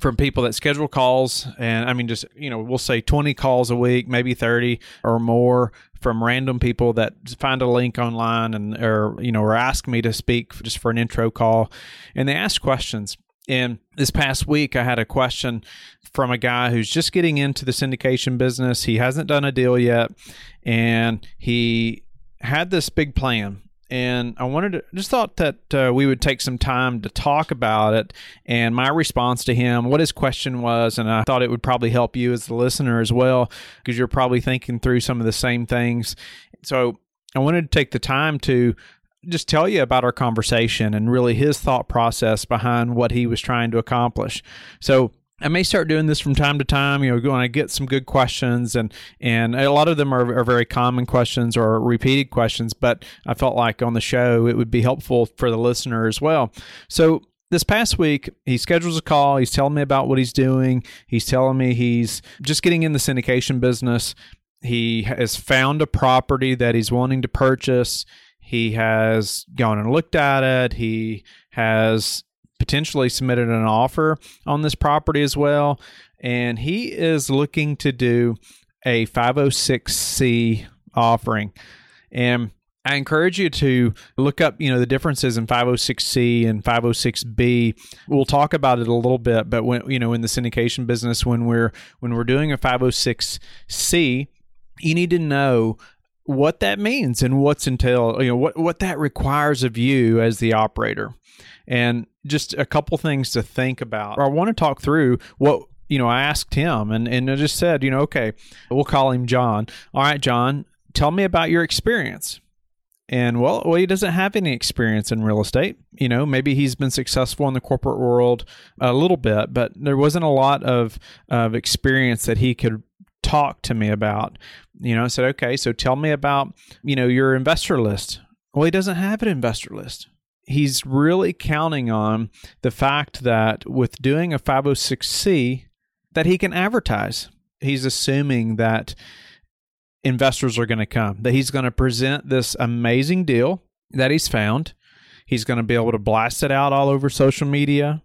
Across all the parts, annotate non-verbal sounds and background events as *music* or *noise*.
from people that schedule calls and I mean just you know we'll say 20 calls a week maybe 30 or more from random people that find a link online and or you know or ask me to speak just for an intro call. And they ask questions. And this past week I had a question from a guy who's just getting into the syndication business. He hasn't done a deal yet. And he had this big plan and I wanted to just thought that uh, we would take some time to talk about it and my response to him, what his question was, and I thought it would probably help you as the listener as well because you're probably thinking through some of the same things. So I wanted to take the time to just tell you about our conversation and really his thought process behind what he was trying to accomplish. So I may start doing this from time to time. You know, when I get some good questions, and and a lot of them are, are very common questions or repeated questions. But I felt like on the show it would be helpful for the listener as well. So this past week, he schedules a call. He's telling me about what he's doing. He's telling me he's just getting in the syndication business. He has found a property that he's wanting to purchase. He has gone and looked at it. He has potentially submitted an offer on this property as well. And he is looking to do a 506C offering. And I encourage you to look up, you know, the differences in 506C and 506B. We'll talk about it a little bit, but when you know, in the syndication business when we're when we're doing a 506C, you need to know what that means and what's entailed, you know, what what that requires of you as the operator. And just a couple things to think about. I want to talk through what you know. I asked him, and and I just said, you know, okay, we'll call him John. All right, John, tell me about your experience. And well, well, he doesn't have any experience in real estate. You know, maybe he's been successful in the corporate world a little bit, but there wasn't a lot of of experience that he could talk to me about. You know, I said, okay, so tell me about you know your investor list. Well, he doesn't have an investor list he's really counting on the fact that with doing a 506c that he can advertise. He's assuming that investors are going to come, that he's going to present this amazing deal that he's found. He's going to be able to blast it out all over social media.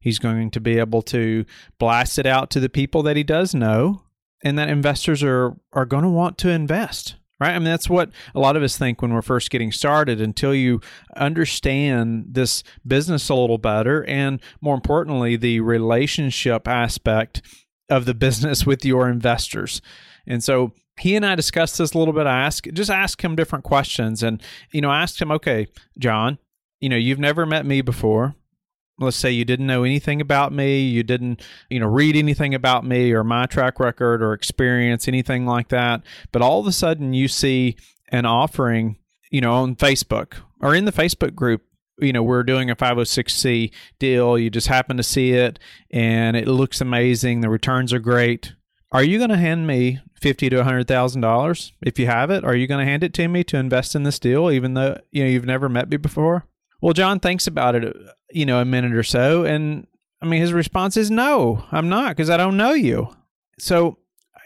He's going to be able to blast it out to the people that he does know and that investors are are going to want to invest right? I mean, that's what a lot of us think when we're first getting started until you understand this business a little better and, more importantly, the relationship aspect of the business with your investors. And so he and I discussed this a little bit. I asked, just ask him different questions. And, you know, I asked him, okay, John, you know, you've never met me before let's say you didn't know anything about me, you didn't, you know, read anything about me or my track record or experience, anything like that, but all of a sudden you see an offering, you know, on Facebook or in the Facebook group you know we're doing a 506c deal you just happen to see it and it looks amazing the returns are great. Are you going to hand me fifty to a hundred thousand dollars if you have it? Are you going to hand it to me to invest in this deal even though you know you've never met me before well, John thinks about it, you know, a minute or so. And I mean, his response is no, I'm not because I don't know you. So,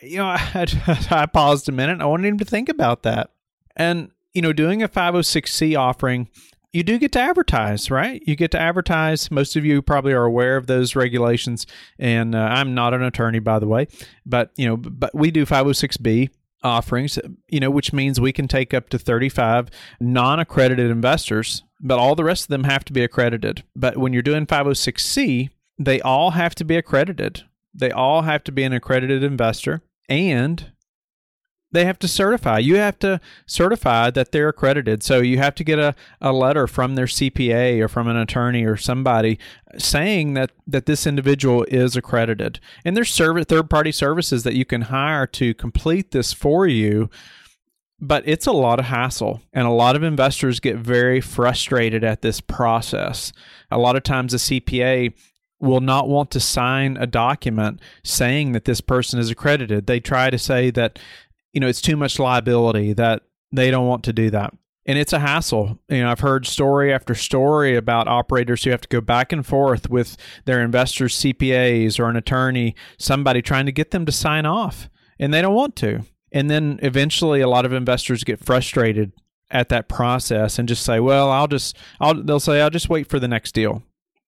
you know, I, *laughs* I paused a minute. I wanted him to think about that. And, you know, doing a 506C offering, you do get to advertise, right? You get to advertise. Most of you probably are aware of those regulations. And uh, I'm not an attorney, by the way, but, you know, but we do 506B offerings, you know, which means we can take up to 35 non accredited investors but all the rest of them have to be accredited. But when you're doing 506C, they all have to be accredited. They all have to be an accredited investor and they have to certify. You have to certify that they're accredited. So you have to get a, a letter from their CPA or from an attorney or somebody saying that, that this individual is accredited. And there's third party services that you can hire to complete this for you but it's a lot of hassle and a lot of investors get very frustrated at this process a lot of times a cpa will not want to sign a document saying that this person is accredited. They try to say that, you know, it's too much liability, that they don't want to do that. And it's a hassle. You know, I've heard story after story about operators who have to go back and forth with their investors' CPAs or an attorney, somebody trying to get them to sign off, and they don't want to. And then eventually, a lot of investors get frustrated at that process and just say, "Well, I'll just," I'll, they'll say, "I'll just wait for the next deal."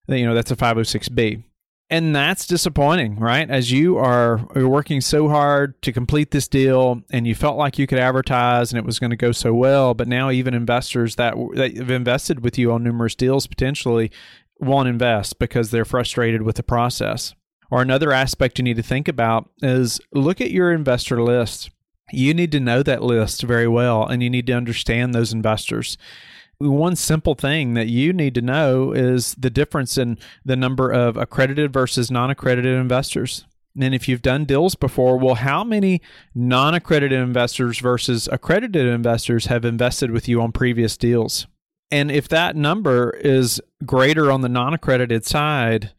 You know, that's a 506b and that's disappointing right? As you are working so hard to complete this deal and you felt like you could advertise and it was going to go so well but now even investors that, that have invested with you on numerous deals potentially won't invest because they're frustrated with the process. Or another aspect you need to think about is look at your investor list you need to know that list very well and you need to understand those investors one simple thing that you need to know is the difference in the number of accredited versus non accredited investors. And if you've done deals before, well, how many non accredited investors versus accredited investors have invested with you on previous deals? And if that number is greater on the non accredited side,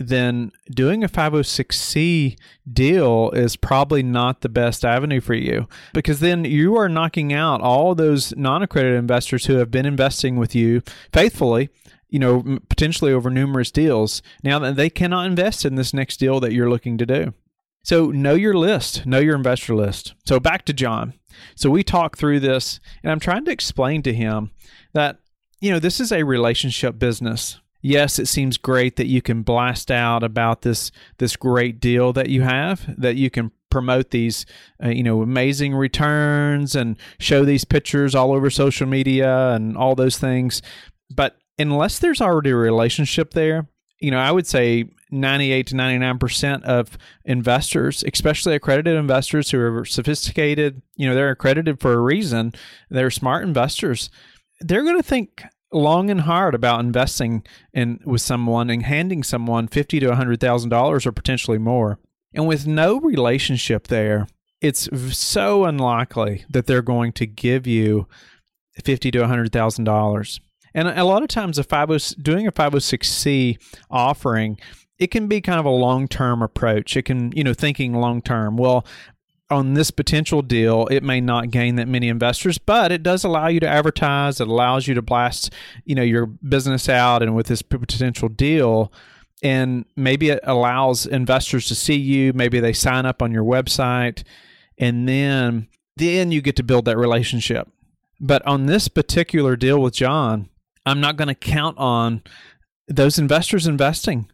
then doing a 506c deal is probably not the best avenue for you because then you are knocking out all those non-accredited investors who have been investing with you faithfully you know potentially over numerous deals now that they cannot invest in this next deal that you're looking to do. So know your list know your investor list. So back to john. So we talk through this and i'm trying to explain to him that you know this is a relationship business yes, it seems great that you can blast out about this this great deal that you have, that you can promote these uh, you know amazing returns and show these pictures all over social media and all those things. But unless there's already a relationship there, you know, I would say 98 to 99% of investors, especially accredited investors who are sophisticated, you know, they're accredited for a reason. They're smart investors. They're going to think long and hard about investing in with someone and handing someone fifty to hundred thousand dollars or potentially more. And with no relationship there, it's so unlikely that they're going to give you fifty to hundred thousand dollars. And a lot of times, a 50, doing a 506c offering, it can be kind of a long term approach. It can, you know, thinking long term. Well, on this potential deal, it may not gain that many investors, but it does allow you to advertise. It allows you to blast, you know, your business out, and with this potential deal, and maybe it allows investors to see you. Maybe they sign up on your website, and then then you get to build that relationship. But on this particular deal with John, I'm not going to count on those investors investing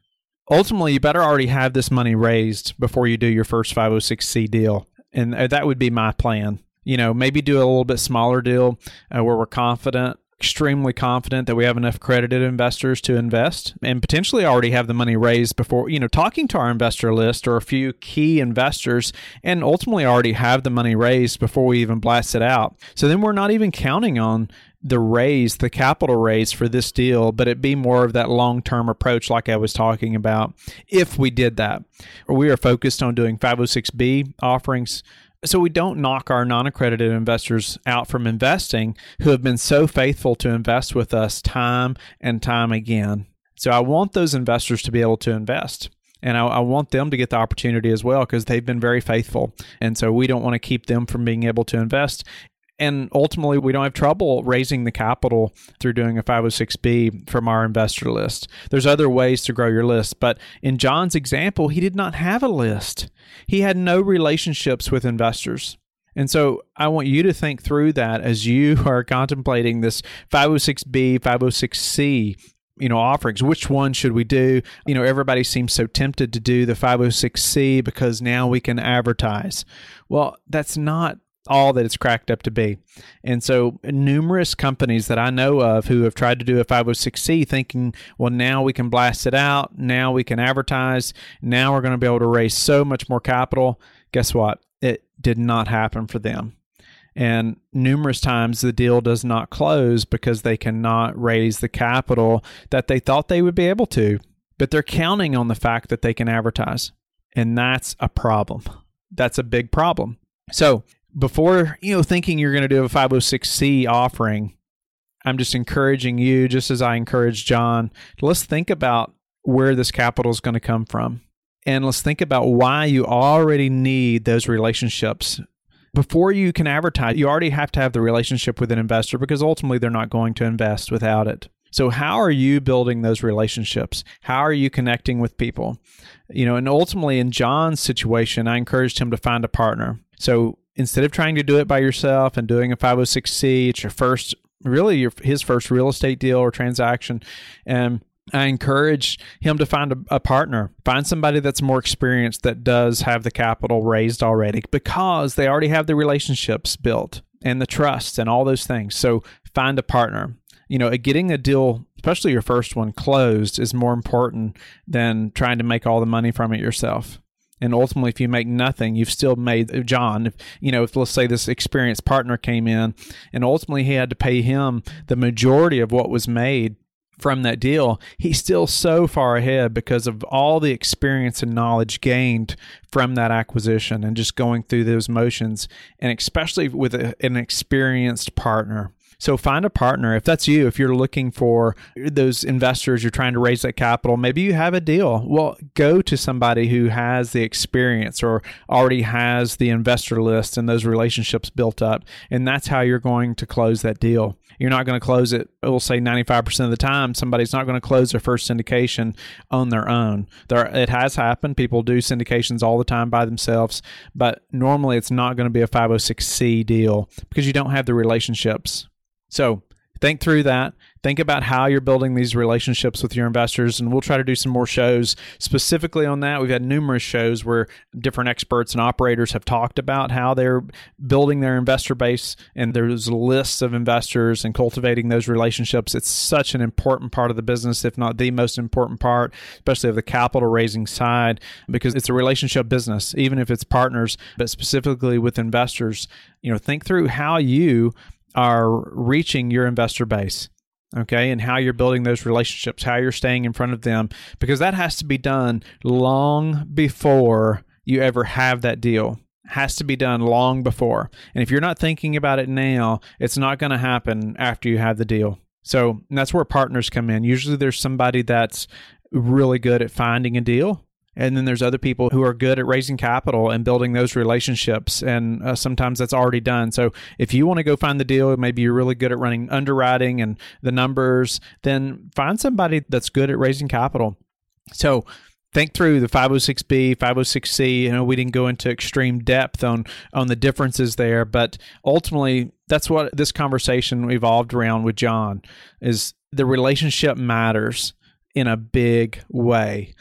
ultimately you better already have this money raised before you do your first 506c deal and uh, that would be my plan. You know, maybe do a little bit smaller deal uh, where we're confident, extremely confident that we have enough accredited investors to invest and potentially already have the money raised before, you know, talking to our investor list or a few key investors and ultimately already have the money raised before we even blast it out. So then we're not even counting on the raise, the capital raise for this deal, but it be more of that long term approach, like I was talking about, if we did that. Or we are focused on doing 506B offerings. So we don't knock our non accredited investors out from investing who have been so faithful to invest with us time and time again. So I want those investors to be able to invest and I, I, want them to get the opportunity as well because they've been very faithful and so we don't want to keep them from being able to invest and ultimately, we don't have trouble raising the capital through doing a 506B from our investor list. There's other ways to grow your list, but in John's example, he did not have a list. He had no relationships with investors. And so I want you to think through that as you *laughs* are contemplating this 506B, 506C you know offerings which one should we do you know everybody seems so tempted to do the 506c because now we can advertise well that's not all that it's cracked up to be. And so, numerous companies that I know of who have tried to do a 506c thinking, well, now we can blast it out, now we can advertise, now we're going to be able to raise so much more capital. Guess what? It did not happen for them. And numerous times the deal does not close because they cannot raise the capital that they thought they would be able to, but they're counting on the fact that they can advertise. And that's a problem. That's a big problem. So, before you know thinking you're going to do a 506c offering i'm just encouraging you just as i encourage john let's think about where this capital is going to come from. And let's think about why you already need those relationships. Before you can advertise, you already have to have the relationship with an investor because ultimately they're not going to invest without it. So, how are you building those relationships? How are you connecting with people? You know, and ultimately in John's situation, I encouraged him to find a partner. So, instead of trying to do it by yourself and doing a 506c, it's your first, really, your, his first real estate deal or transaction. And I encourage him to find a, a, partner, find somebody that's more experienced that does have the capital raised already because they already have the relationships built and the trust and all those things. So find a partner you know, getting a deal, especially your first one, closed is more important than trying to make all the money from it yourself. And ultimately, if you make nothing, you've still made John. If, you know, if let's say this experienced partner came in, and ultimately he had to pay him the majority of what was made from that deal, he's still so far ahead because of all the experience and knowledge gained from that acquisition and just going through those motions, and especially with a, an experienced partner. So find a partner. If that's you, if you're looking for those investors, you're trying to raise that capital, maybe you have a deal. Well, go to somebody who has the experience or already has the investor list and those relationships built up. And that's how you're going to close that deal. You're not going to close it, we'll say 95% of the time, somebody's not going to close their first syndication on their own. There, it has happened. People do syndications all the time by themselves, but normally it's not going to be a 506c deal because you don't have the relationships. So think through that. Think about how you're building these relationships with your investors, and we'll try to do some more shows specifically on that. We've had numerous shows where different experts and operators have talked about how they're building their investor base, and there's lists of investors and cultivating those relationships. It's such an important part of the business, if not the most important part, especially of the capital raising side, because it's a relationship business, even if it's partners, but specifically with investors. You know, think through how you are reaching your investor base okay and how you're building those relationships how you're staying in front of them because that has to be done long before you ever have that deal. Has to be done long before. And if you're not thinking about it now it's not going to happen after you have the deal. So that's where partners come in. Usually there's somebody that's really good at finding a deal and then there's other people who are good at raising capital and building those relationships. And uh, sometimes that's already done. So if you want to go find the deal maybe you're really good at running underwriting and the numbers then find somebody that's good at raising capital. So think through the 506b 506c you know we didn't go into extreme depth on on the differences there but ultimately that's what this conversation evolved around with john is the relationship matters in a big way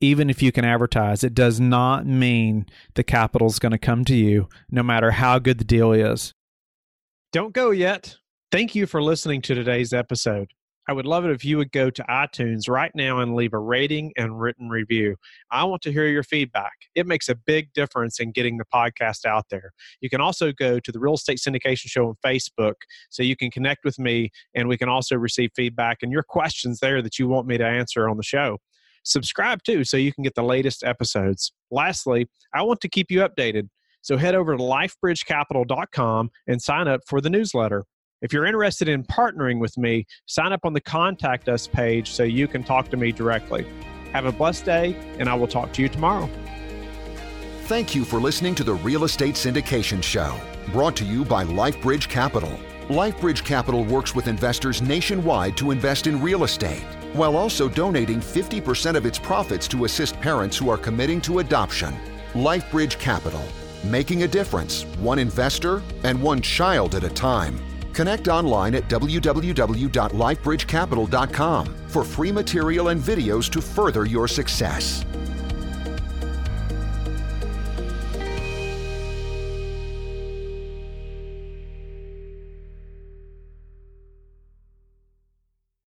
even if you can advertise, it does not mean the capital is going to come to you no matter how good the deal is. Don't go yet. Thank you for listening to today's episode. I would love it if you would go to iTunes right now and leave a rating and written review. I want to hear your feedback. It makes a big difference in getting the podcast out there. You can also go to the Real Estate Syndication Show on Facebook so you can connect with me and we can also receive feedback and your questions there that you want me to answer on the show subscribe too so you can get the latest episodes. Lastly, I want to keep you updated. So head over to lifebridgecapital.com and sign up for the newsletter. If you're interested in partnering with me, sign up on the contact us page so you can talk to me directly. Have a blessed day, and I will talk to you tomorrow. Thank you for listening to the Real Estate Syndication Show, brought to you by LifeBridge Capital. LifeBridge Capital works with investors nationwide to invest in real estate while also donating 50% of its profits to assist parents who are committing to adoption. LifeBridge Capital, making a difference, one investor and one child at a time. Connect online at www.lifebridgecapital.com for free material and videos to further your success.